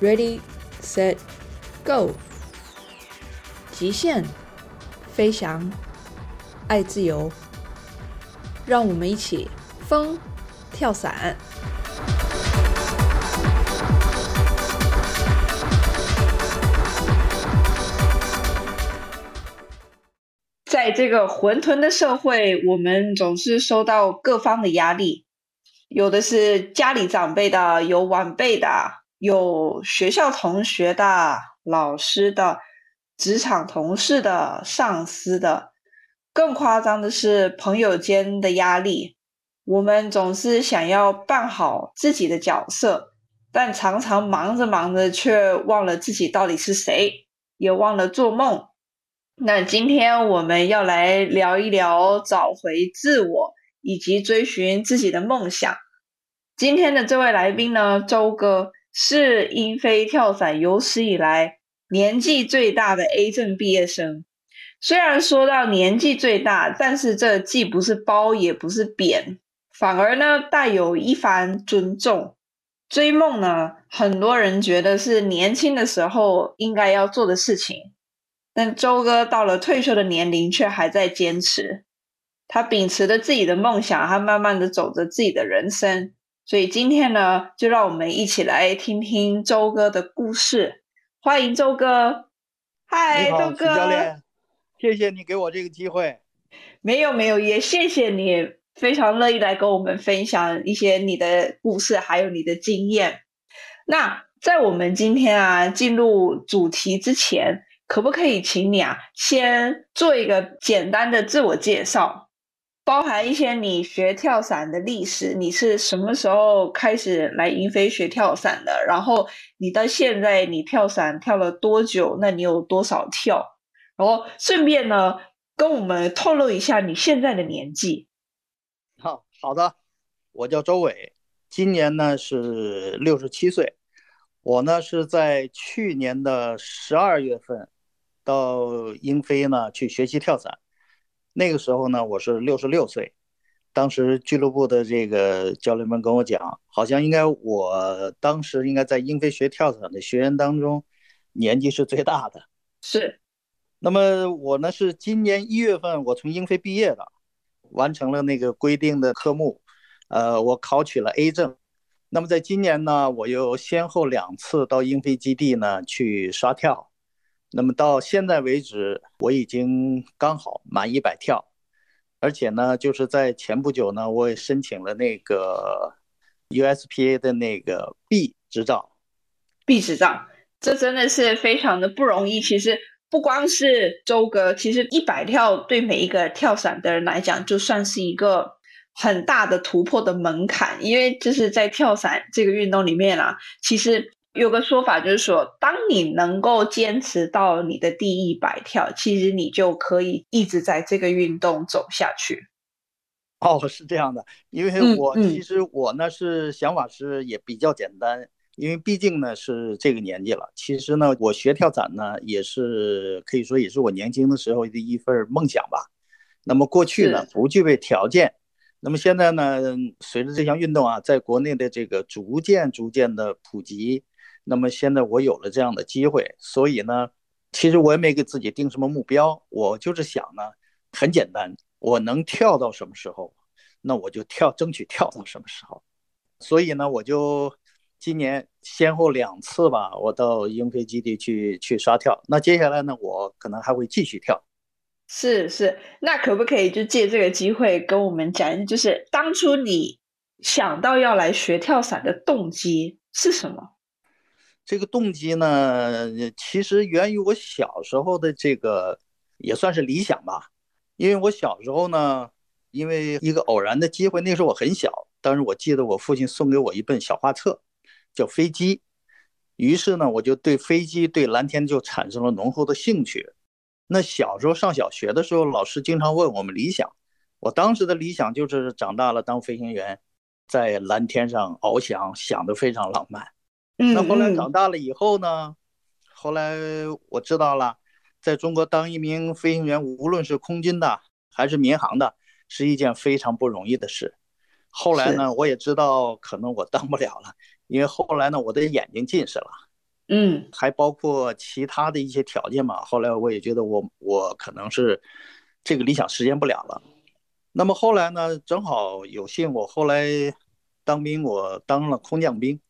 ，Ready, Set, Go！极限飞翔，爱自由，让我们一起风跳伞。在这个混沌的社会，我们总是受到各方的压力。有的是家里长辈的，有晚辈的，有学校同学的、老师的、职场同事的、上司的，更夸张的是朋友间的压力。我们总是想要扮好自己的角色，但常常忙着忙着，却忘了自己到底是谁，也忘了做梦。那今天我们要来聊一聊找回自我。以及追寻自己的梦想。今天的这位来宾呢，周哥是英飞跳伞有史以来年纪最大的 A 证毕业生。虽然说到年纪最大，但是这既不是褒也不是贬，反而呢带有一番尊重。追梦呢，很多人觉得是年轻的时候应该要做的事情，但周哥到了退休的年龄，却还在坚持。他秉持着自己的梦想，他慢慢的走着自己的人生。所以今天呢，就让我们一起来听听周哥的故事。欢迎周哥，嗨，周哥，教练，谢谢你给我这个机会。没有没有，也谢谢你非常乐意来跟我们分享一些你的故事，还有你的经验。那在我们今天啊进入主题之前，可不可以请你啊先做一个简单的自我介绍？包含一些你学跳伞的历史，你是什么时候开始来英飞学跳伞的？然后你到现在你跳伞跳了多久？那你有多少跳？然后顺便呢，跟我们透露一下你现在的年纪。好，好的，我叫周伟，今年呢是六十七岁。我呢是在去年的十二月份到英飞呢去学习跳伞。那个时候呢，我是六十六岁，当时俱乐部的这个教练们跟我讲，好像应该我当时应该在英飞学跳伞的学员当中，年纪是最大的。是，那么我呢是今年一月份我从英飞毕业的，完成了那个规定的科目，呃，我考取了 A 证。那么在今年呢，我又先后两次到英飞基地呢去刷跳。那么到现在为止，我已经刚好满一百跳，而且呢，就是在前不久呢，我也申请了那个 USPA 的那个 B 执照。B 执照，这真的是非常的不容易。其实不光是周哥，其实一百跳对每一个跳伞的人来讲，就算是一个很大的突破的门槛，因为就是在跳伞这个运动里面啊，其实。有个说法就是说，当你能够坚持到你的第一百跳，其实你就可以一直在这个运动走下去。哦，是这样的，因为我其实我呢是想法是也比较简单，因为毕竟呢是这个年纪了。其实呢，我学跳伞呢也是可以说也是我年轻的时候的一份梦想吧。那么过去呢不具备条件，那么现在呢随着这项运动啊在国内的这个逐渐逐渐的普及。那么现在我有了这样的机会，所以呢，其实我也没给自己定什么目标，我就是想呢，很简单，我能跳到什么时候，那我就跳，争取跳到什么时候。所以呢，我就今年先后两次吧，我到英飞基地去去刷跳。那接下来呢，我可能还会继续跳。是是，那可不可以就借这个机会跟我们讲，就是当初你想到要来学跳伞的动机是什么？这个动机呢，其实源于我小时候的这个，也算是理想吧。因为我小时候呢，因为一个偶然的机会，那时候我很小，当时我记得我父亲送给我一本小画册，叫飞机。于是呢，我就对飞机、对蓝天就产生了浓厚的兴趣。那小时候上小学的时候，老师经常问我们理想，我当时的理想就是长大了当飞行员，在蓝天上翱翔，想得非常浪漫。那后来长大了以后呢？后来我知道了，在中国当一名飞行员，无论是空军的还是民航的，是一件非常不容易的事。后来呢，我也知道可能我当不了了，因为后来呢，我的眼睛近视了，嗯，还包括其他的一些条件嘛。后来我也觉得我我可能是这个理想实现不了了。那么后来呢，正好有幸我后来当兵，我当了空降兵，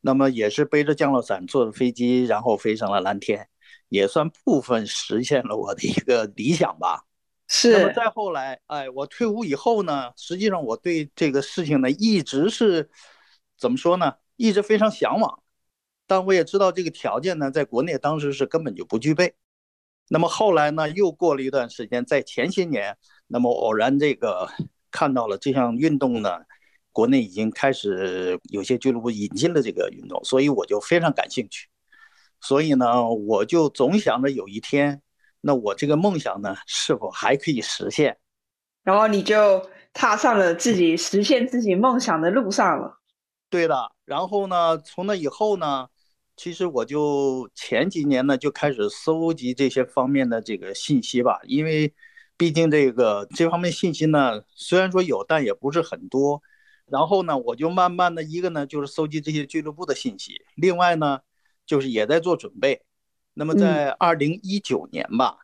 那么也是背着降落伞坐着飞机，然后飞上了蓝天，也算部分实现了我的一个理想吧。是。那么再后来，哎，我退伍以后呢，实际上我对这个事情呢，一直是。怎么说呢？一直非常向往，但我也知道这个条件呢，在国内当时是根本就不具备。那么后来呢，又过了一段时间，在前些年，那么偶然这个看到了这项运动呢，国内已经开始有些俱乐部引进了这个运动，所以我就非常感兴趣。所以呢，我就总想着有一天，那我这个梦想呢，是否还可以实现？然后你就踏上了自己实现自己梦想的路上了。对的，然后呢，从那以后呢，其实我就前几年呢就开始搜集这些方面的这个信息吧，因为毕竟这个这方面信息呢，虽然说有，但也不是很多。然后呢，我就慢慢的一个呢就是搜集这些俱乐部的信息，另外呢就是也在做准备。那么在二零一九年吧，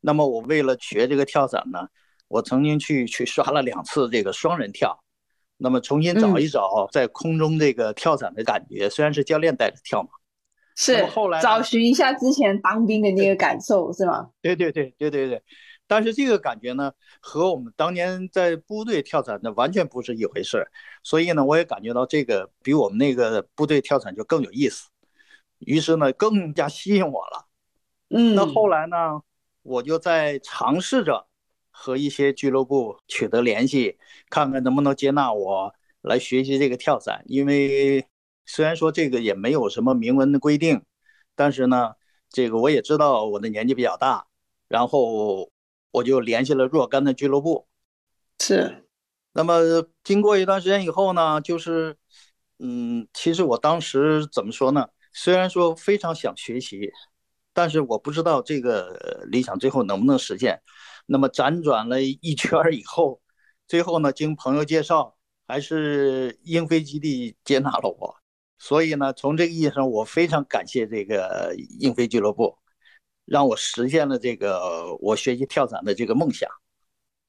那么我为了学这个跳伞呢，我曾经去去刷了两次这个双人跳。那么重新找一找在空中这个跳伞的感觉，虽然是教练带着跳嘛，是后来找寻一下之前当兵的那个感受，是吗？对对对对对对，但是这个感觉呢，和我们当年在部队跳伞的完全不是一回事，所以呢，我也感觉到这个比我们那个部队跳伞就更有意思，于是呢，更加吸引我了。嗯，那后来呢，我就在尝试着。和一些俱乐部取得联系，看看能不能接纳我来学习这个跳伞。因为虽然说这个也没有什么明文的规定，但是呢，这个我也知道我的年纪比较大，然后我就联系了若干的俱乐部。是，那么经过一段时间以后呢，就是，嗯，其实我当时怎么说呢？虽然说非常想学习，但是我不知道这个理想最后能不能实现。那么辗转了一圈以后，最后呢，经朋友介绍，还是英飞基地接纳了我。所以呢，从这个意义上，我非常感谢这个英飞俱乐部，让我实现了这个我学习跳伞的这个梦想。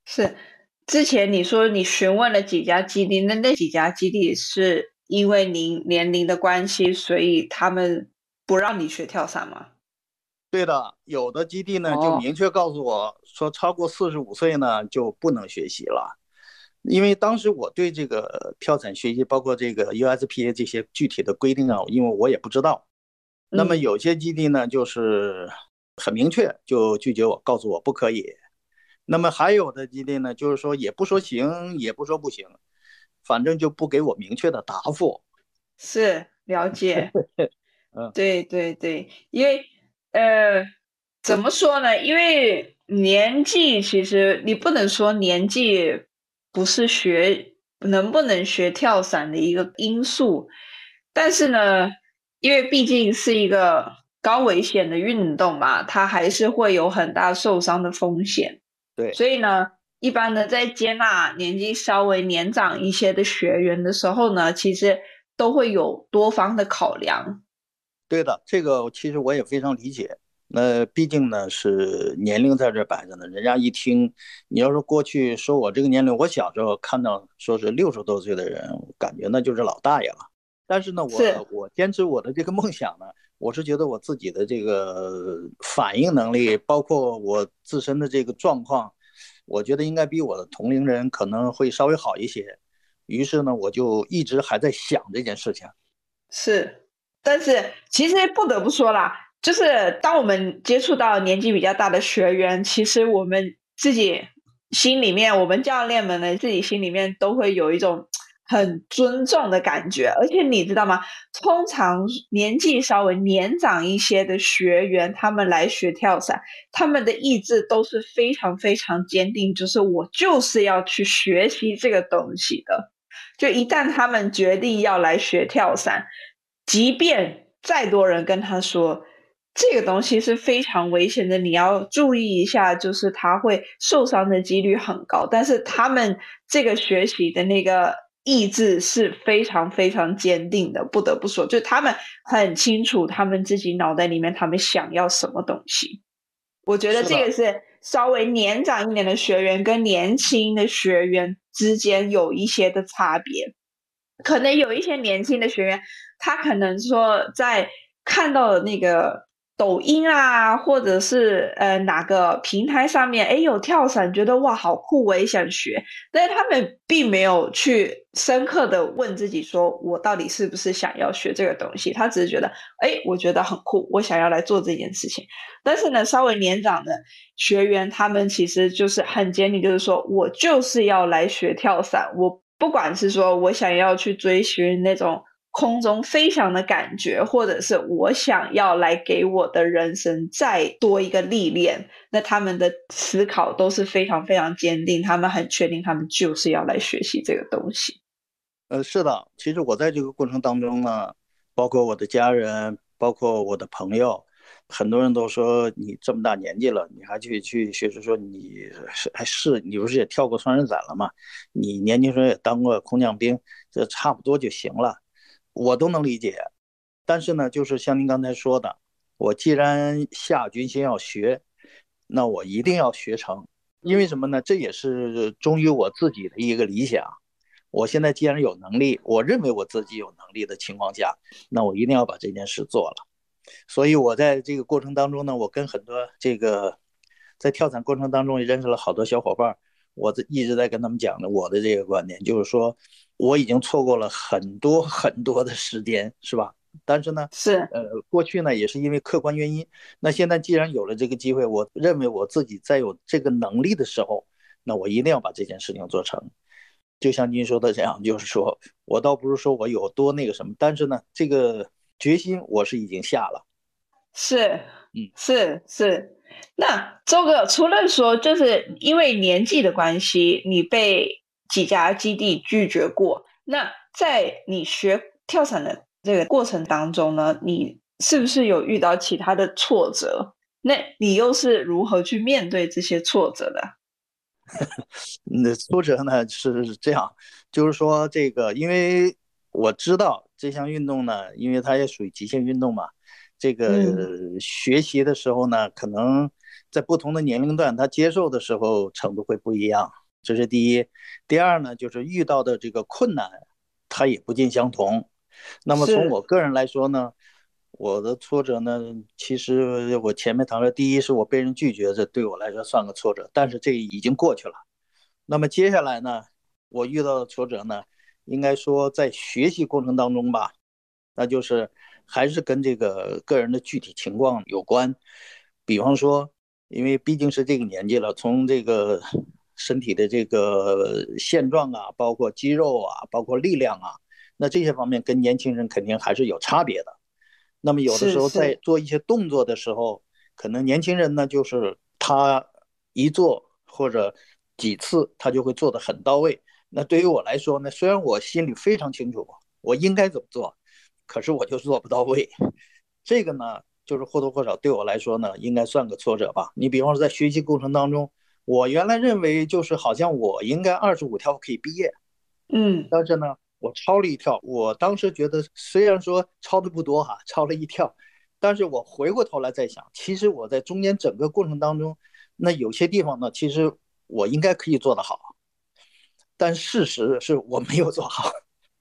是，之前你说你询问了几家基地，那那几家基地是因为您年龄的关系，所以他们不让你学跳伞吗？对的，有的基地呢就明确告诉我说，超过四十五岁呢就不能学习了，因为当时我对这个跳伞学习，包括这个 USPA 这些具体的规定啊，因为我也不知道。那么有些基地呢就是很明确就拒绝我，告诉我不可以。那么还有的基地呢，就是说也不说行，也不说不行，反正就不给我明确的答复。是了解，嗯，对对对，因为。呃，怎么说呢？因为年纪其实你不能说年纪不是学能不能学跳伞的一个因素，但是呢，因为毕竟是一个高危险的运动嘛，它还是会有很大受伤的风险。对，所以呢，一般的在接纳年纪稍微年长一些的学员的时候呢，其实都会有多方的考量。对的，这个其实我也非常理解。那毕竟呢是年龄在这摆着呢，人家一听你要是过去说我这个年龄，我小时候看到说是六十多岁的人，感觉那就是老大爷了。但是呢，我我坚持我的这个梦想呢，我是觉得我自己的这个反应能力，包括我自身的这个状况，我觉得应该比我的同龄人可能会稍微好一些。于是呢，我就一直还在想这件事情。是。但是其实不得不说啦，就是当我们接触到年纪比较大的学员，其实我们自己心里面，我们教练们呢，自己心里面都会有一种很尊重的感觉。而且你知道吗？通常年纪稍微年长一些的学员，他们来学跳伞，他们的意志都是非常非常坚定，就是我就是要去学习这个东西的。就一旦他们决定要来学跳伞。即便再多人跟他说这个东西是非常危险的，你要注意一下，就是他会受伤的几率很高。但是他们这个学习的那个意志是非常非常坚定的，不得不说，就他们很清楚他们自己脑袋里面他们想要什么东西。我觉得这个是稍微年长一点的学员跟年轻的学员之间有一些的差别。可能有一些年轻的学员，他可能说在看到了那个。抖音啊，或者是呃哪个平台上面，哎有跳伞，觉得哇好酷，我也想学。但是他们并没有去深刻的问自己，说我到底是不是想要学这个东西？他只是觉得，哎，我觉得很酷，我想要来做这件事情。但是呢，稍微年长的学员，他们其实就是很坚定，就是说我就是要来学跳伞，我不管是说我想要去追寻那种。空中飞翔的感觉，或者是我想要来给我的人生再多一个历练，那他们的思考都是非常非常坚定，他们很确定，他们就是要来学习这个东西。呃，是的，其实我在这个过程当中呢，包括我的家人，包括我的朋友，很多人都说你这么大年纪了，你还去去学习，说你是还是你不是也跳过双人伞了吗？你年轻时候也当过空降兵，这差不多就行了。我都能理解，但是呢，就是像您刚才说的，我既然下决心要学，那我一定要学成。因为什么呢？这也是忠于我自己的一个理想。我现在既然有能力，我认为我自己有能力的情况下，那我一定要把这件事做了。所以我在这个过程当中呢，我跟很多这个在跳伞过程当中也认识了好多小伙伴。我这一直在跟他们讲的，我的这个观点就是说，我已经错过了很多很多的时间，是吧？但是呢，是呃，过去呢也是因为客观原因。那现在既然有了这个机会，我认为我自己在有这个能力的时候，那我一定要把这件事情做成。就像您说的这样，就是说我倒不是说我有多那个什么，但是呢，这个决心我是已经下了。是，嗯，是是。那周哥，除了说就是因为年纪的关系，你被几家基地拒绝过，那在你学跳伞的这个过程当中呢，你是不是有遇到其他的挫折？那你又是如何去面对这些挫折的？那挫折呢是这样，就是说这个，因为我知道这项运动呢，因为它也属于极限运动嘛。这个学习的时候呢，可能在不同的年龄段，他接受的时候程度会不一样，这是第一。第二呢，就是遇到的这个困难，它也不尽相同。那么从我个人来说呢，我的挫折呢，其实我前面谈了，第一是我被人拒绝，这对我来说算个挫折，但是这已经过去了。那么接下来呢，我遇到的挫折呢，应该说在学习过程当中吧，那就是。还是跟这个个人的具体情况有关，比方说，因为毕竟是这个年纪了，从这个身体的这个现状啊，包括肌肉啊，包括力量啊，那这些方面跟年轻人肯定还是有差别的。那么有的时候在做一些动作的时候，可能年轻人呢，就是他一做或者几次，他就会做得很到位。那对于我来说呢，虽然我心里非常清楚我应该怎么做。可是我就做不到位，这个呢，就是或多或少对我来说呢，应该算个挫折吧。你比方说在学习过程当中，我原来认为就是好像我应该二十五跳可以毕业，嗯，但是呢，我超了一跳。我当时觉得虽然说超的不多哈，超了一跳，但是我回过头来再想，其实我在中间整个过程当中，那有些地方呢，其实我应该可以做得好，但事实是我没有做好。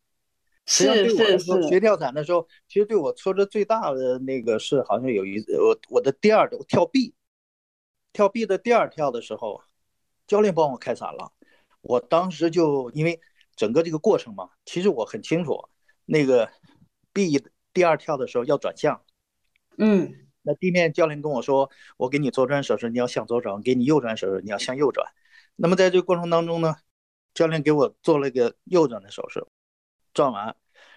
实际上对我来说，学跳伞的时候，其实对我挫折最大的那个是，好像有一我我的第二跳 B，跳 B 的第二跳的时候，教练帮我开伞了。我当时就因为整个这个过程嘛，其实我很清楚，那个 B 第二跳的时候要转向，嗯，那地面教练跟我说，我给你左转手势，你要向左转；给你右转手势，你要向右转。那么在这个过程当中呢，教练给我做了一个右转的手势。转完，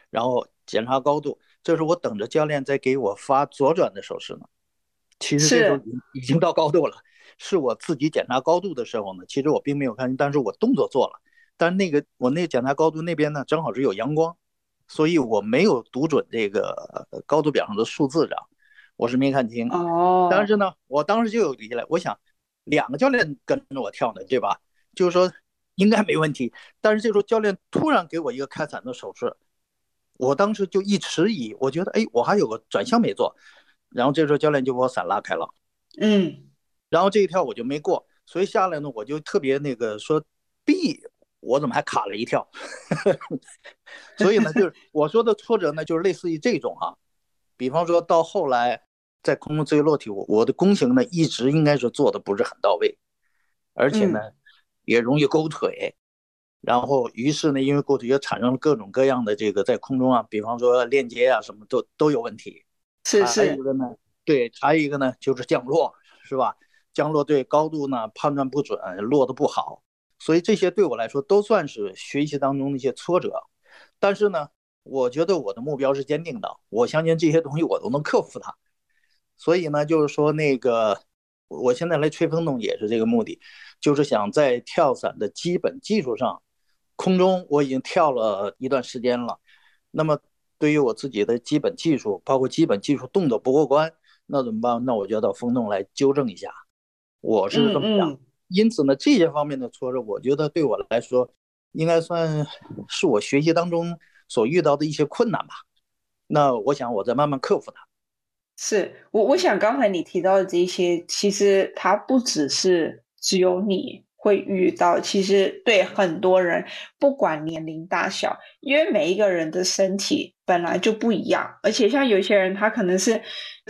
然后检查高度。这时候我等着教练再给我发左转的手势呢。其实这时候已经到高度了。是我自己检查高度的时候呢，其实我并没有看见，但是我动作做了。但那个我那检查高度那边呢，正好是有阳光，所以我没有读准这个高度表上的数字上，我是没看清。哦。但是呢，我当时就有疑来，我想两个教练跟着我跳呢，对吧？就是说。应该没问题。但是这时候教练突然给我一个开伞的手势，我当时就一迟疑，我觉得哎，我还有个转向没做。然后这时候教练就把我伞拉开了，嗯，然后这一跳我就没过，所以下来呢我就特别那个说 B，我怎么还卡了一跳？所以呢，就是我说的挫折呢，就是类似于这种啊，比方说到后来在空中自由落体，我我的弓形呢一直应该是做的不是很到位，而且呢也容易勾腿，然后于是呢因为勾腿也产生了各种各样的这个在空中啊，比方说链接啊什么都都有问题。是是。还有一个呢，对，还有一个呢就是降落，是吧？降落对高度呢判断不准，落的不好。所以这些对我来说都算是学习当中的一些挫折，但是呢，我觉得我的目标是坚定的，我相信这些东西我都能克服它。所以呢，就是说那个，我现在来吹风洞也是这个目的，就是想在跳伞的基本技术上，空中我已经跳了一段时间了，那么对于我自己的基本技术，包括基本技术动作不过关，那怎么办？那我就要到风洞来纠正一下，我是这么想。因此呢，这些方面的挫折，我觉得对我来说，应该算是我学习当中所遇到的一些困难吧。那我想，我在慢慢克服它。是我，我想刚才你提到的这些，其实它不只是只有你。会遇到，其实对很多人，不管年龄大小，因为每一个人的身体本来就不一样，而且像有些人他可能是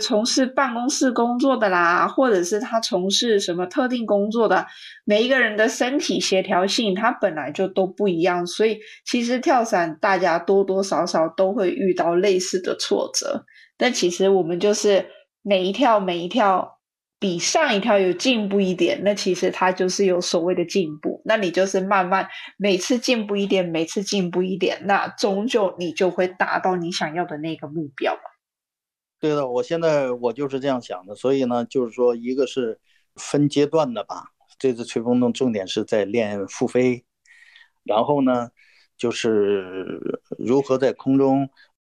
从事办公室工作的啦，或者是他从事什么特定工作的，每一个人的身体协调性他本来就都不一样，所以其实跳伞大家多多少少都会遇到类似的挫折，但其实我们就是每一跳每一跳。比上一条有进步一点，那其实它就是有所谓的进步。那你就是慢慢每次进步一点，每次进步一点，那终究你就会达到你想要的那个目标。对的，我现在我就是这样想的。所以呢，就是说，一个是分阶段的吧。这次吹风洞重点是在练复飞，然后呢，就是如何在空中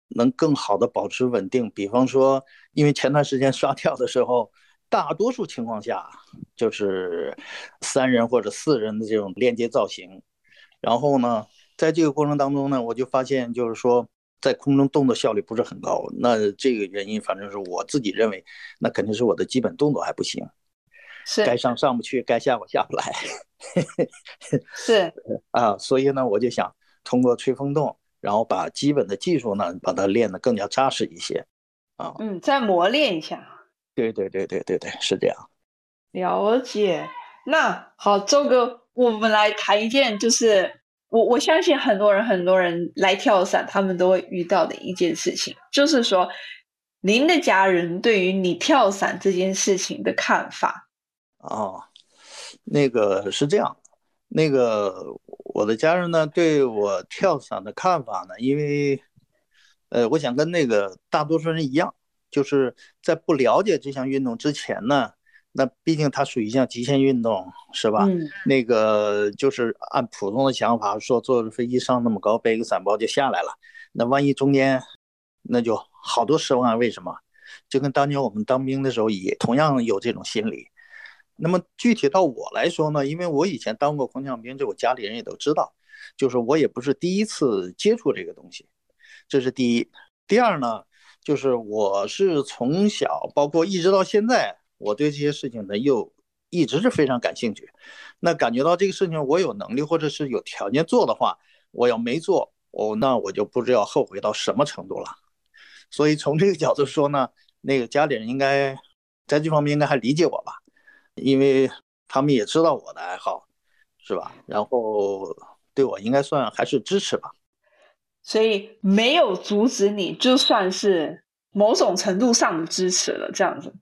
能更好的保持稳定。比方说，因为前段时间刷跳的时候。大多数情况下，就是三人或者四人的这种链接造型。然后呢，在这个过程当中呢，我就发现，就是说在空中动作效率不是很高。那这个原因，反正是我自己认为，那肯定是我的基本动作还不行，是该上上不去，该下我下不来。是 啊，所以呢，我就想通过吹风洞，然后把基本的技术呢，把它练得更加扎实一些。啊，嗯，再磨练一下。对对对对对对，是这样。了解。那好，周哥，我们来谈一件，就是我我相信很多人很多人来跳伞，他们都会遇到的一件事情，就是说，您的家人对于你跳伞这件事情的看法。哦，那个是这样，那个我的家人呢，对我跳伞的看法呢，因为，呃，我想跟那个大多数人一样。就是在不了解这项运动之前呢，那毕竟它属于一项极限运动，是吧？嗯。那个就是按普通的想法说，坐着飞机上那么高，背个伞包就下来了。那万一中间，那就好多失望为什么？就跟当年我们当兵的时候也同样有这种心理。那么具体到我来说呢，因为我以前当过空降兵，这我家里人也都知道，就是我也不是第一次接触这个东西，这是第一。第二呢？就是我是从小，包括一直到现在，我对这些事情呢又一直是非常感兴趣。那感觉到这个事情我有能力或者是有条件做的话，我要没做，哦，那我就不知道后悔到什么程度了。所以从这个角度说呢，那个家里人应该在这方面应该还理解我吧，因为他们也知道我的爱好，是吧？然后对我应该算还是支持吧。所以没有阻止你，就算是某种程度上的支持了，这样子。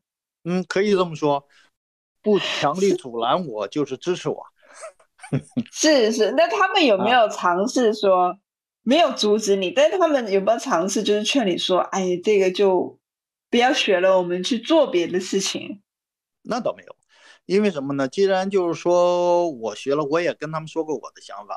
嗯，可以这么说，不强力阻拦我，就是支持我。是是，那他们有没有尝试说没有阻止你？但是他们有没有尝试就是劝你说：“哎，这个就不要学了，我们去做别的事情。”那倒没有，因为什么呢？既然就是说我学了，我也跟他们说过我的想法。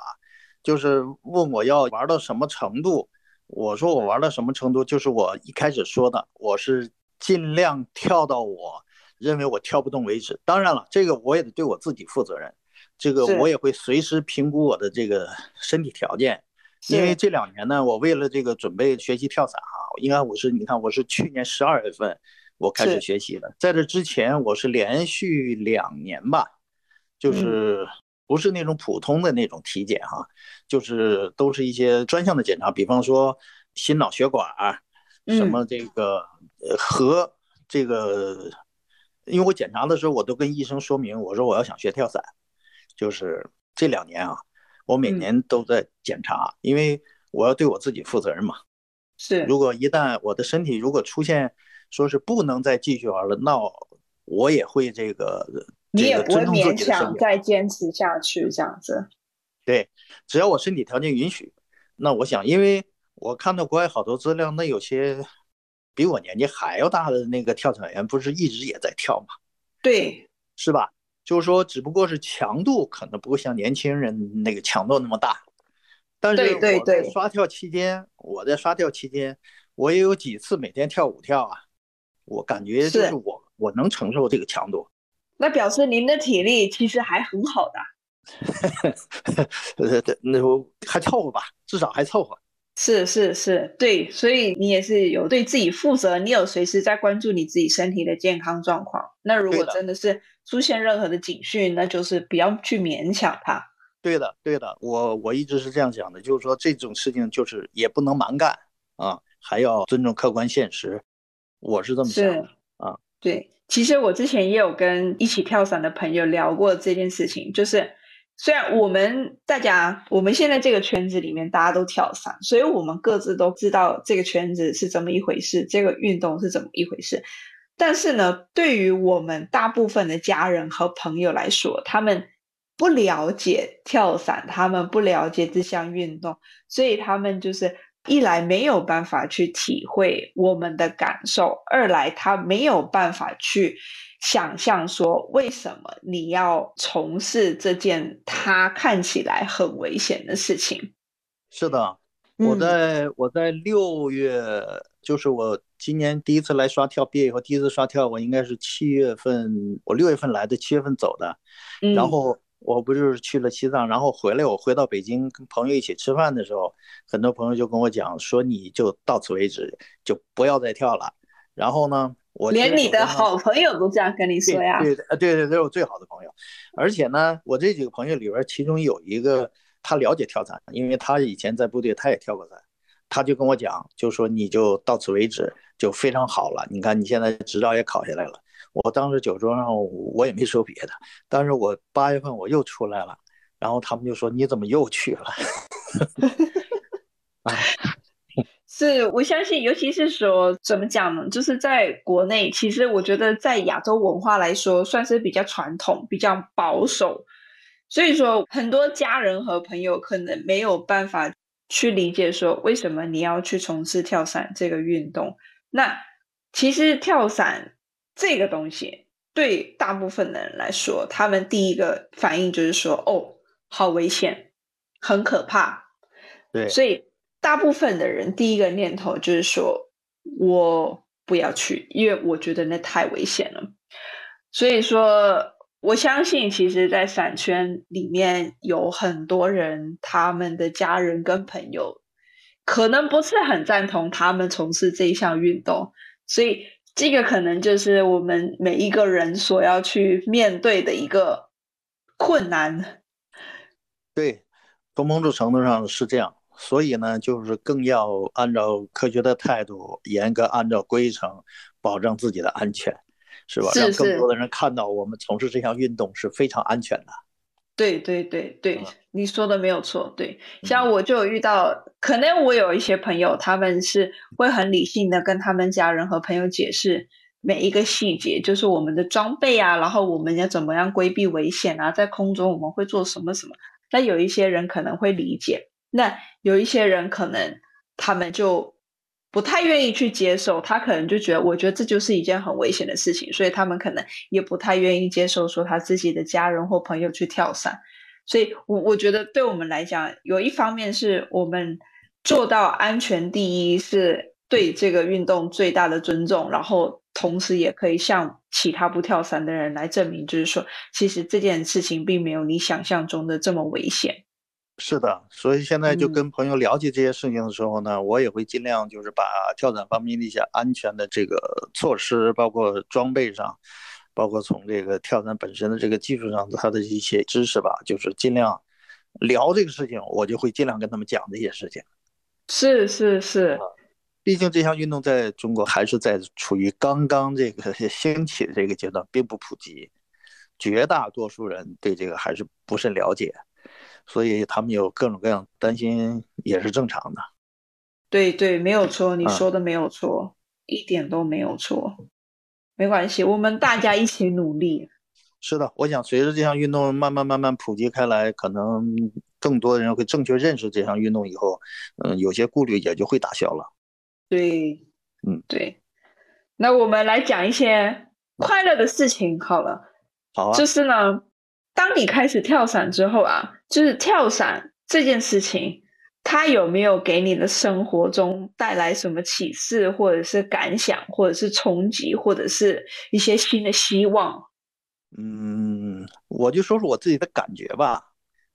就是问我要玩到什么程度，我说我玩到什么程度，就是我一开始说的，我是尽量跳到我认为我跳不动为止。当然了，这个我也得对我自己负责任。这个我也会随时评估我的这个身体条件。因为这两年呢，我为了这个准备学习跳伞啊，应该我是你看我是去年十二月份我开始学习的，在这之前我是连续两年吧，就是不是那种普通的那种体检哈，就是都是一些专项的检查，比方说心脑血管，什么这个呃和这个，因为我检查的时候我都跟医生说明，我说我要想学跳伞，就是这两年啊。我每年都在检查，因为我要对我自己负责任嘛。是，如果一旦我的身体如果出现说是不能再继续玩了，那我也会这个，你也不会勉强再坚持下去这样子。对，只要我身体条件允许，那我想，因为我看到国外好多资料，那有些比我年纪还要大的那个跳伞员，不是一直也在跳吗？对，是吧？就是说，只不过是强度可能不会像年轻人那个强度那么大，但是我在刷跳期间，我在刷跳期间，我也有几次每天跳舞跳啊，我感觉就是我我能承受这个强度。那表示您的体力其实还很好的。呃，那我还凑合吧，至少还凑合。是是是，对，所以你也是有对自己负责，你有随时在关注你自己身体的健康状况。那如果真的是出现任何的警讯，那就是不要去勉强它。对的，对的，我我一直是这样想的，就是说这种事情就是也不能蛮干啊，还要尊重客观现实。我是这么想的啊。对，其实我之前也有跟一起跳伞的朋友聊过这件事情，就是。虽然我们大家，我们现在这个圈子里面大家都跳伞，所以我们各自都知道这个圈子是怎么一回事，这个运动是怎么一回事。但是呢，对于我们大部分的家人和朋友来说，他们不了解跳伞，他们不了解这项运动，所以他们就是一来没有办法去体会我们的感受，二来他没有办法去。想象说，为什么你要从事这件他看起来很危险的事情？是的，我在我在六月，就是我今年第一次来刷跳，毕业以后第一次刷跳，我应该是七月份，我六月份来的，七月份走的。然后我不就是去了西藏，然后回来，我回到北京跟朋友一起吃饭的时候，很多朋友就跟我讲说，你就到此为止，就不要再跳了。然后呢？我连你的好朋友都这样跟你说呀？对对对对，都是我最好的朋友。而且呢，我这几个朋友里边，其中有一个他了解跳伞，因为他以前在部队他也跳过伞，他就跟我讲，就说你就到此为止，就非常好了。你看你现在执照也考下来了。我当时酒桌上我也没说别的，但是我八月份我又出来了，然后他们就说你怎么又去了？哎。是我相信，尤其是说怎么讲呢？就是在国内，其实我觉得在亚洲文化来说，算是比较传统、比较保守。所以说，很多家人和朋友可能没有办法去理解说，为什么你要去从事跳伞这个运动。那其实跳伞这个东西，对大部分的人来说，他们第一个反应就是说：“哦，好危险，很可怕。”对，所以。大部分的人第一个念头就是说，我不要去，因为我觉得那太危险了。所以说，我相信，其实，在伞圈里面有很多人，他们的家人跟朋友可能不是很赞同他们从事这一项运动。所以，这个可能就是我们每一个人所要去面对的一个困难。对，从某种程度上是这样。所以呢，就是更要按照科学的态度，严格按照规程，保证自己的安全，是吧？让更多的人看到我们从事这项运动是非常安全的。对对对对，你说的没有错。对，像我就有遇到，可能我有一些朋友，他们是会很理性的跟他们家人和朋友解释每一个细节，就是我们的装备啊，然后我们要怎么样规避危险啊，在空中我们会做什么什么。那有一些人可能会理解。那有一些人可能他们就不太愿意去接受，他可能就觉得，我觉得这就是一件很危险的事情，所以他们可能也不太愿意接受说他自己的家人或朋友去跳伞。所以，我我觉得对我们来讲，有一方面是我们做到安全第一，是对这个运动最大的尊重，然后同时也可以向其他不跳伞的人来证明，就是说，其实这件事情并没有你想象中的这么危险。是的，所以现在就跟朋友了解这些事情的时候呢，我也会尽量就是把跳伞方面的一些安全的这个措施，包括装备上，包括从这个跳伞本身的这个技术上，它的一些知识吧，就是尽量聊这个事情，我就会尽量跟他们讲这些事情。是是是，毕竟这项运动在中国还是在处于刚刚这个 兴起的这个阶段，并不普及，绝大多数人对这个还是不甚了解。所以他们有各种各样担心也是正常的。对对，没有错，你说的没有错，一点都没有错。没关系，我们大家一起努力。是的，我想随着这项运动慢慢慢慢普及开来，可能更多的人会正确认识这项运动以后，嗯，有些顾虑也就会打消了。对，嗯，对。那我们来讲一些快乐的事情好了。好啊。就是呢。当你开始跳伞之后啊，就是跳伞这件事情，它有没有给你的生活中带来什么启示，或者是感想，或者是冲击，或者是一些新的希望？嗯，我就说说我自己的感觉吧。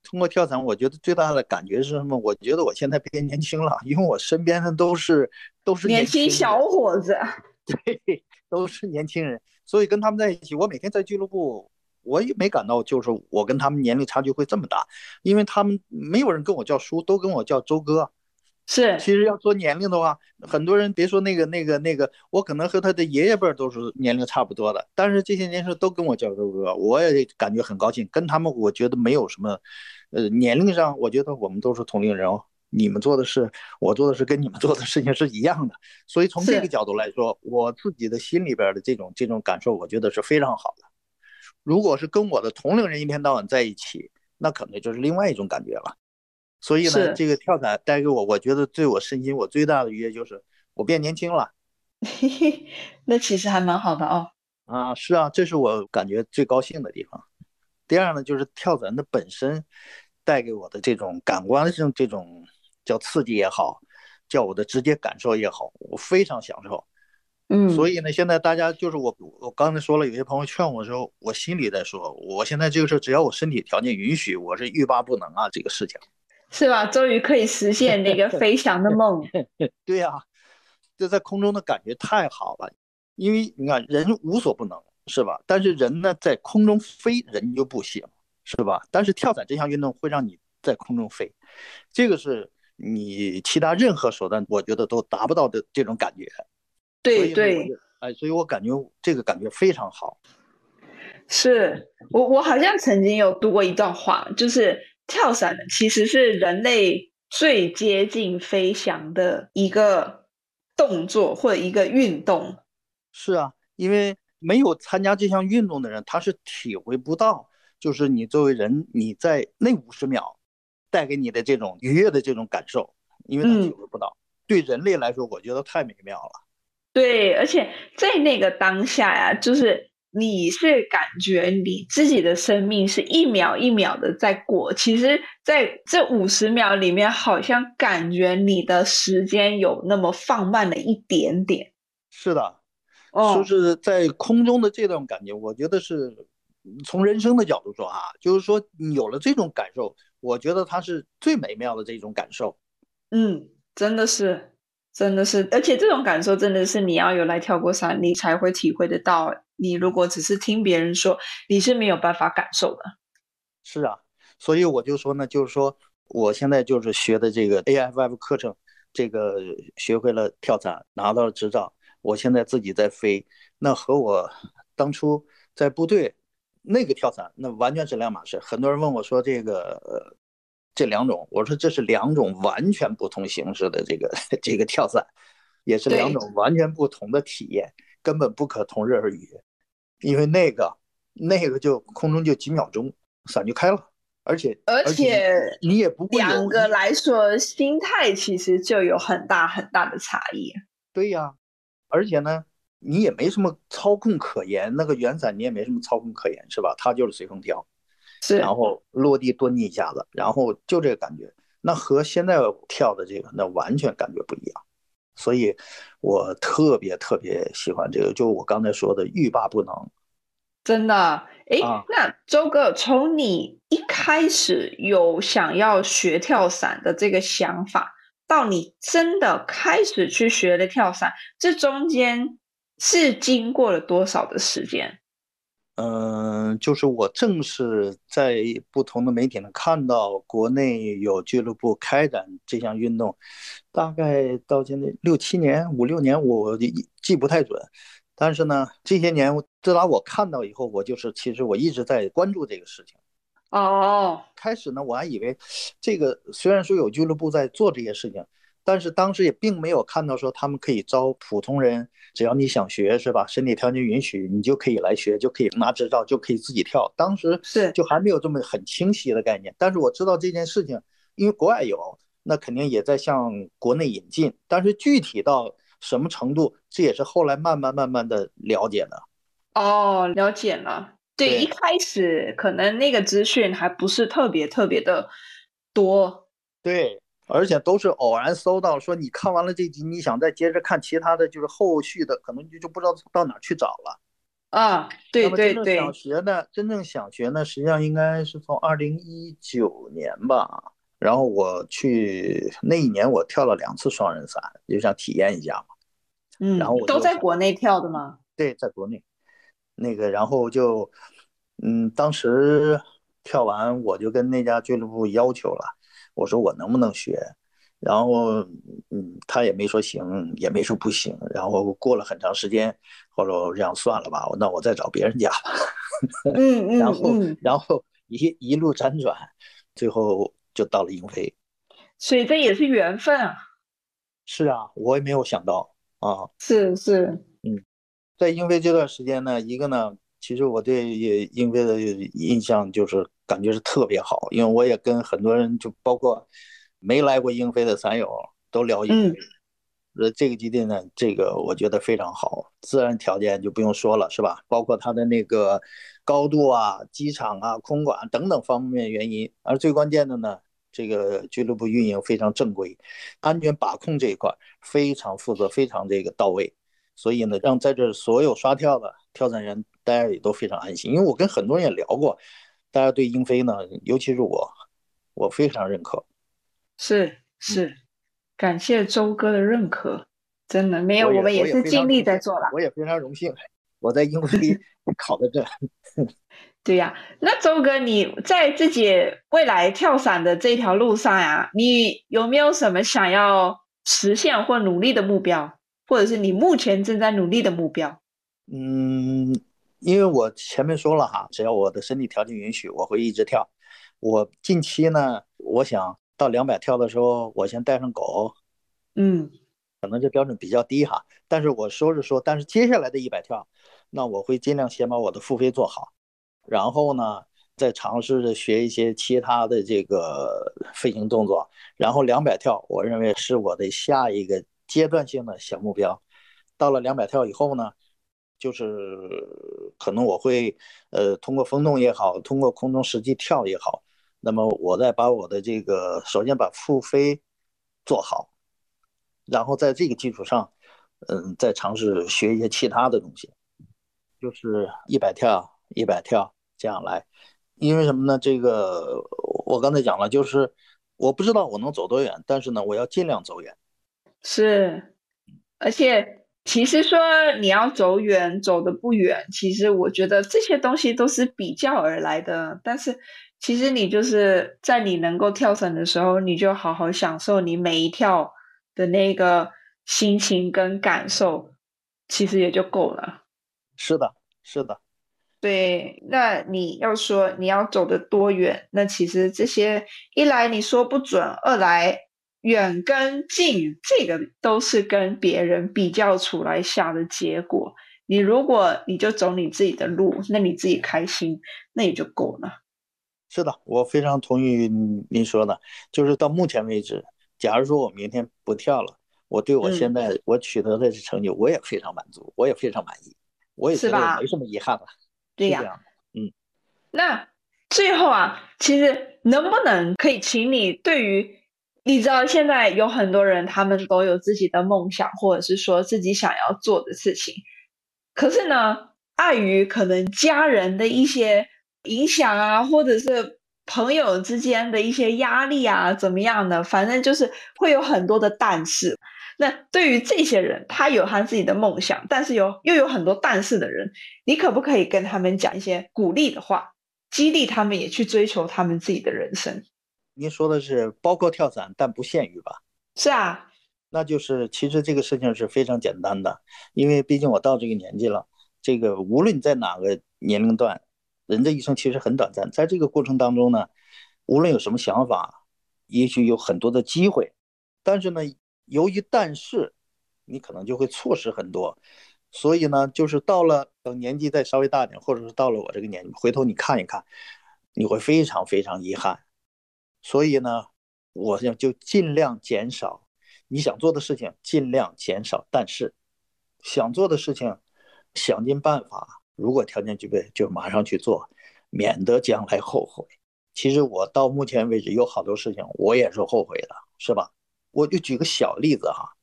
通过跳伞，我觉得最大的感觉是什么？我觉得我现在变年轻了，因为我身边的都是都是年轻小伙子，对，都是年轻人，所以跟他们在一起，我每天在俱乐部。我也没感到，就是我跟他们年龄差距会这么大，因为他们没有人跟我叫叔，都跟我叫周哥。是，其实要说年龄的话，很多人别说那个那个那个，我可能和他的爷爷辈都是年龄差不多的，但是这些年轻人都跟我叫周哥，我也感觉很高兴。跟他们，我觉得没有什么，呃，年龄上，我觉得我们都是同龄人哦。你们做的事，我做的事，跟你们做的事情是一样的。所以从这个角度来说，我自己的心里边的这种这种感受，我觉得是非常好的。如果是跟我的同龄人一天到晚在一起，那可能就是另外一种感觉了。所以呢，这个跳伞带给我，我觉得对我身心我最大的愉悦就是我变年轻了。那其实还蛮好的哦。啊，是啊，这是我感觉最高兴的地方。第二呢，就是跳伞的本身带给我的这种感官上这种叫刺激也好，叫我的直接感受也好，我非常享受。嗯，所以呢，现在大家就是我，我刚才说了，有些朋友劝我的时候，我心里在说，我现在这个事，只要我身体条件允许，我是欲罢不能啊，这个事情，是吧？终于可以实现那个 飞翔的梦。对呀，这在空中的感觉太好了，因为你看人无所不能，是吧？但是人呢，在空中飞，人就不行，是吧？但是跳伞这项运动会让你在空中飞，这个是你其他任何手段，我觉得都达不到的这种感觉。对对，哎，所以我感觉这个感觉非常好。是我我好像曾经有读过一段话，就是跳伞其实是人类最接近飞翔的一个动作或者一个运动。是啊，因为没有参加这项运动的人，他是体会不到，就是你作为人你在那五十秒带给你的这种愉悦的这种感受，因为他体会不到。对人类来说，我觉得太美妙了。对，而且在那个当下呀，就是你是感觉你自己的生命是一秒一秒的在过，其实在这五十秒里面，好像感觉你的时间有那么放慢了一点点。是的，就是在空中的这段感觉，我觉得是从人生的角度说啊，就是说你有了这种感受，我觉得它是最美妙的这种感受。嗯，真的是。真的是，而且这种感受真的是你要有来跳过伞，你才会体会得到。你如果只是听别人说，你是没有办法感受的。是啊，所以我就说呢，就是说我现在就是学的这个 AFF 课程，这个学会了跳伞，拿到了执照，我现在自己在飞，那和我当初在部队那个跳伞，那完全是两码事。很多人问我说这个呃。这两种，我说这是两种完全不同形式的这个 这个跳伞，也是两种完全不同的体验，根本不可同日而语。因为那个那个就空中就几秒钟，伞就开了，而且而且你也不会两个来说，心态其实就有很大很大的差异。对呀，而且呢，你也没什么操控可言，那个圆伞你也没什么操控可言，是吧？它就是随风飘。是，然后落地蹲一下子，然后就这个感觉，那和现在跳的这个那完全感觉不一样。所以我特别特别喜欢这个，就我刚才说的欲罢不能。真的，哎，那周哥，从你一开始有想要学跳伞的这个想法，到你真的开始去学了跳伞，这中间是经过了多少的时间？嗯，就是我正是在不同的媒体上看到国内有俱乐部开展这项运动，大概到现在六七年、五六年，我记不太准。但是呢，这些年自打我看到以后，我就是其实我一直在关注这个事情。哦，开始呢，我还以为这个虽然说有俱乐部在做这些事情。但是当时也并没有看到说他们可以招普通人，只要你想学是吧？身体条件允许，你就可以来学，就可以拿执照，就可以自己跳。当时是就还没有这么很清晰的概念。但是我知道这件事情，因为国外有，那肯定也在向国内引进。但是具体到什么程度，这也是后来慢慢慢慢的了解的。哦，了解了。对，一开始可能那个资讯还不是特别特别的多。对。而且都是偶然搜到，说你看完了这集，你想再接着看其他的就是后续的，可能就就不知道到哪去找了。啊，对对对。想学呢，真正想学呢，实际上应该是从二零一九年吧。然后我去那一年，我跳了两次双人伞，就想体验一下嘛。嗯。然后都在国内跳的吗？对，在国内。那个，然后就，嗯，当时跳完，我就跟那家俱乐部要求了。我说我能不能学，然后嗯，他也没说行，也没说不行。然后过了很长时间，后来我这样算了吧，那我再找别人家吧。嗯嗯。然后然后一一路辗转，最后就到了英飞。所以这也是缘分啊。是啊，我也没有想到啊。是是。嗯，在英飞这段时间呢，一个呢，其实我对英飞的印象就是。感觉是特别好，因为我也跟很多人，就包括没来过英飞的散友都聊英飞。呃，这个基地呢，这个我觉得非常好，自然条件就不用说了，是吧？包括它的那个高度啊、机场啊、空管等等方面原因，而最关键的呢，这个俱乐部运营非常正规，安全把控这一块非常负责，非常这个到位。所以呢，让在这所有刷跳的跳伞员，大家也都非常安心。因为我跟很多人也聊过。大家对英飞呢，尤其是我，我非常认可。是是，感谢周哥的认可，真的没有，我们也是尽力在做了。我也非常荣幸，我在英飞 考的证。对呀，那周哥你在自己未来跳伞的这条路上呀，你有没有什么想要实现或努力的目标，或者是你目前正在努力的目标？嗯。因为我前面说了哈，只要我的身体条件允许，我会一直跳。我近期呢，我想到两百跳的时候，我先带上狗。嗯，可能这标准比较低哈，但是我说是说，但是接下来的一百跳，那我会尽量先把我的腹飞做好，然后呢，再尝试着学一些其他的这个飞行动作，然后两百跳，我认为是我的下一个阶段性的小目标。到了两百跳以后呢？就是可能我会，呃，通过风洞也好，通过空中实际跳也好，那么我再把我的这个，首先把腹飞做好，然后在这个基础上，嗯，再尝试学一些其他的东西，就是一百跳一百跳这样来，因为什么呢？这个我刚才讲了，就是我不知道我能走多远，但是呢，我要尽量走远。是，而且。其实说你要走远，走的不远，其实我觉得这些东西都是比较而来的。但是其实你就是在你能够跳伞的时候，你就好好享受你每一跳的那个心情跟感受，其实也就够了。是的，是的。对，那你要说你要走的多远，那其实这些一来你说不准，二来。远跟近，这个都是跟别人比较出来下的结果。你如果你就走你自己的路，那你自己开心，那也就够了。是的，我非常同意您说的。就是到目前为止，假如说我明天不跳了，我对我现在我取得的成就，我也非常满足，我也非常满意，我也觉得没什么遗憾了。对呀，嗯。那最后啊，其实能不能可以请你对于？你知道现在有很多人，他们都有自己的梦想，或者是说自己想要做的事情，可是呢，碍于可能家人的一些影响啊，或者是朋友之间的一些压力啊，怎么样的，反正就是会有很多的但是。那对于这些人，他有他自己的梦想，但是有又有很多但是的人，你可不可以跟他们讲一些鼓励的话，激励他们也去追求他们自己的人生？您说的是包括跳伞，但不限于吧？是啊，那就是其实这个事情是非常简单的，因为毕竟我到这个年纪了，这个无论你在哪个年龄段，人的一生其实很短暂，在这个过程当中呢，无论有什么想法，也许有很多的机会，但是呢。由于但是，你可能就会错失很多，所以呢，就是到了等年纪再稍微大点，或者是到了我这个年纪，回头你看一看，你会非常非常遗憾。所以呢，我想就尽量减少你想做的事情，尽量减少。但是想做的事情，想尽办法，如果条件具备，就马上去做，免得将来后悔。其实我到目前为止有好多事情，我也是后悔的，是吧？我就举个小例子哈，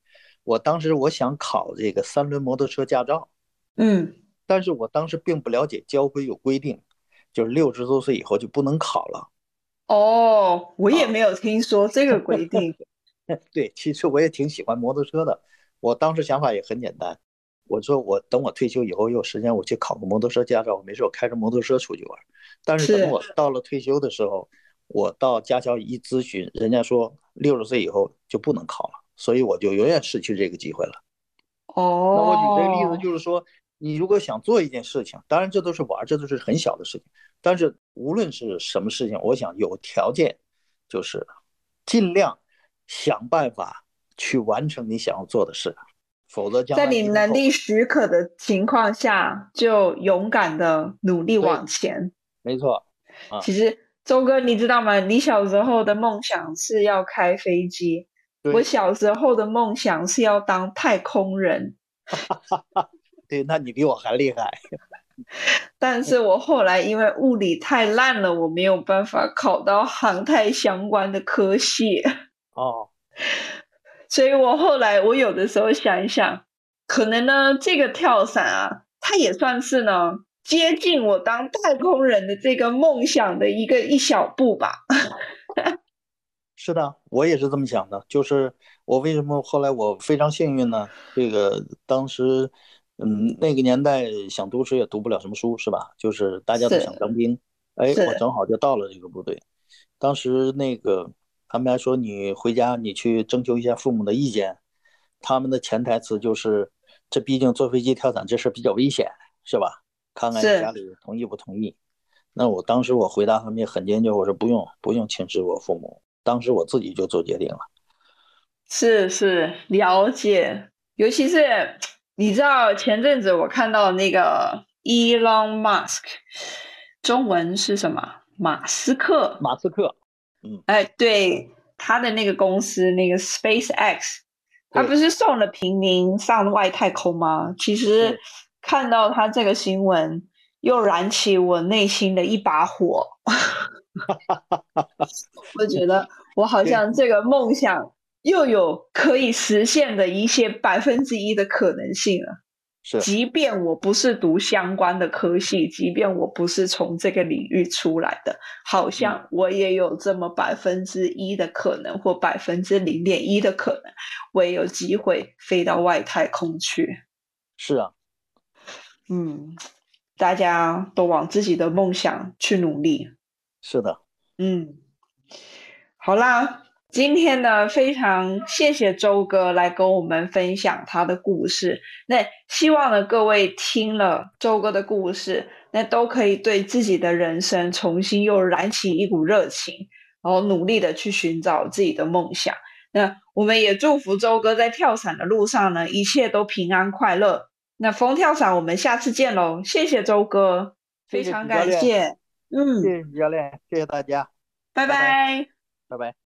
我当时我想考这个三轮摩托车驾照，嗯，但是我当时并不了解交规有规定，就是六十多岁以后就不能考了。哦，我也没有听说这个规定。对，其实我也挺喜欢摩托车的，我当时想法也很简单，我说我等我退休以后有时间我去考个摩托车驾照，没事我开着摩托车出去玩。但是等我到了退休的时候。我到驾校一咨询，人家说六十岁以后就不能考了，所以我就永远失去这个机会了。哦，那我举这个例子就是说，你如果想做一件事情，当然这都是玩，这都是很小的事情。但是无论是什么事情，我想有条件，就是尽量想办法去完成你想要做的事，否则在你能力许可的情况下，就勇敢的努力往前。没错，其实。周哥，你知道吗？你小时候的梦想是要开飞机，我小时候的梦想是要当太空人。对，那你比我还厉害。但是我后来因为物理太烂了，我没有办法考到航太相关的科系。哦，所以我后来我有的时候想一想，可能呢，这个跳伞啊，它也算是呢。接近我当太空人的这个梦想的一个一小步吧。是的，我也是这么想的。就是我为什么后来我非常幸运呢？这个当时，嗯，那个年代想读书也读不了什么书，是吧？就是大家都想当兵，哎，我正好就到了这个部队。当时那个他们还说你回家你去征求一下父母的意见，他们的潜台词就是，这毕竟坐飞机跳伞这事比较危险，是吧？看看家里同意不同意，那我当时我回答他们也很坚决，我说不用不用请示我父母，当时我自己就做决定了。是是了解，尤其是你知道前阵子我看到那个 Elon Musk，中文是什么？马斯克。马斯克。嗯。哎，对，他的那个公司那个 Space X，他不是送了平民上外太空吗？其实。看到他这个新闻，又燃起我内心的一把火。我觉得我好像这个梦想又有可以实现的一些百分之一的可能性了。是，即便我不是读相关的科系，即便我不是从这个领域出来的，好像我也有这么百分之一的可能，或百分之零点一的可能，我也有机会飞到外太空去。是啊。嗯，大家都往自己的梦想去努力。是的，嗯，好啦，今天呢，非常谢谢周哥来跟我们分享他的故事。那希望呢，各位听了周哥的故事，那都可以对自己的人生重新又燃起一股热情，然后努力的去寻找自己的梦想。那我们也祝福周哥在跳伞的路上呢，一切都平安快乐。那风跳伞，我们下次见喽！谢谢周哥，非常感谢。嗯，谢谢教练，谢谢大家，拜拜，拜拜。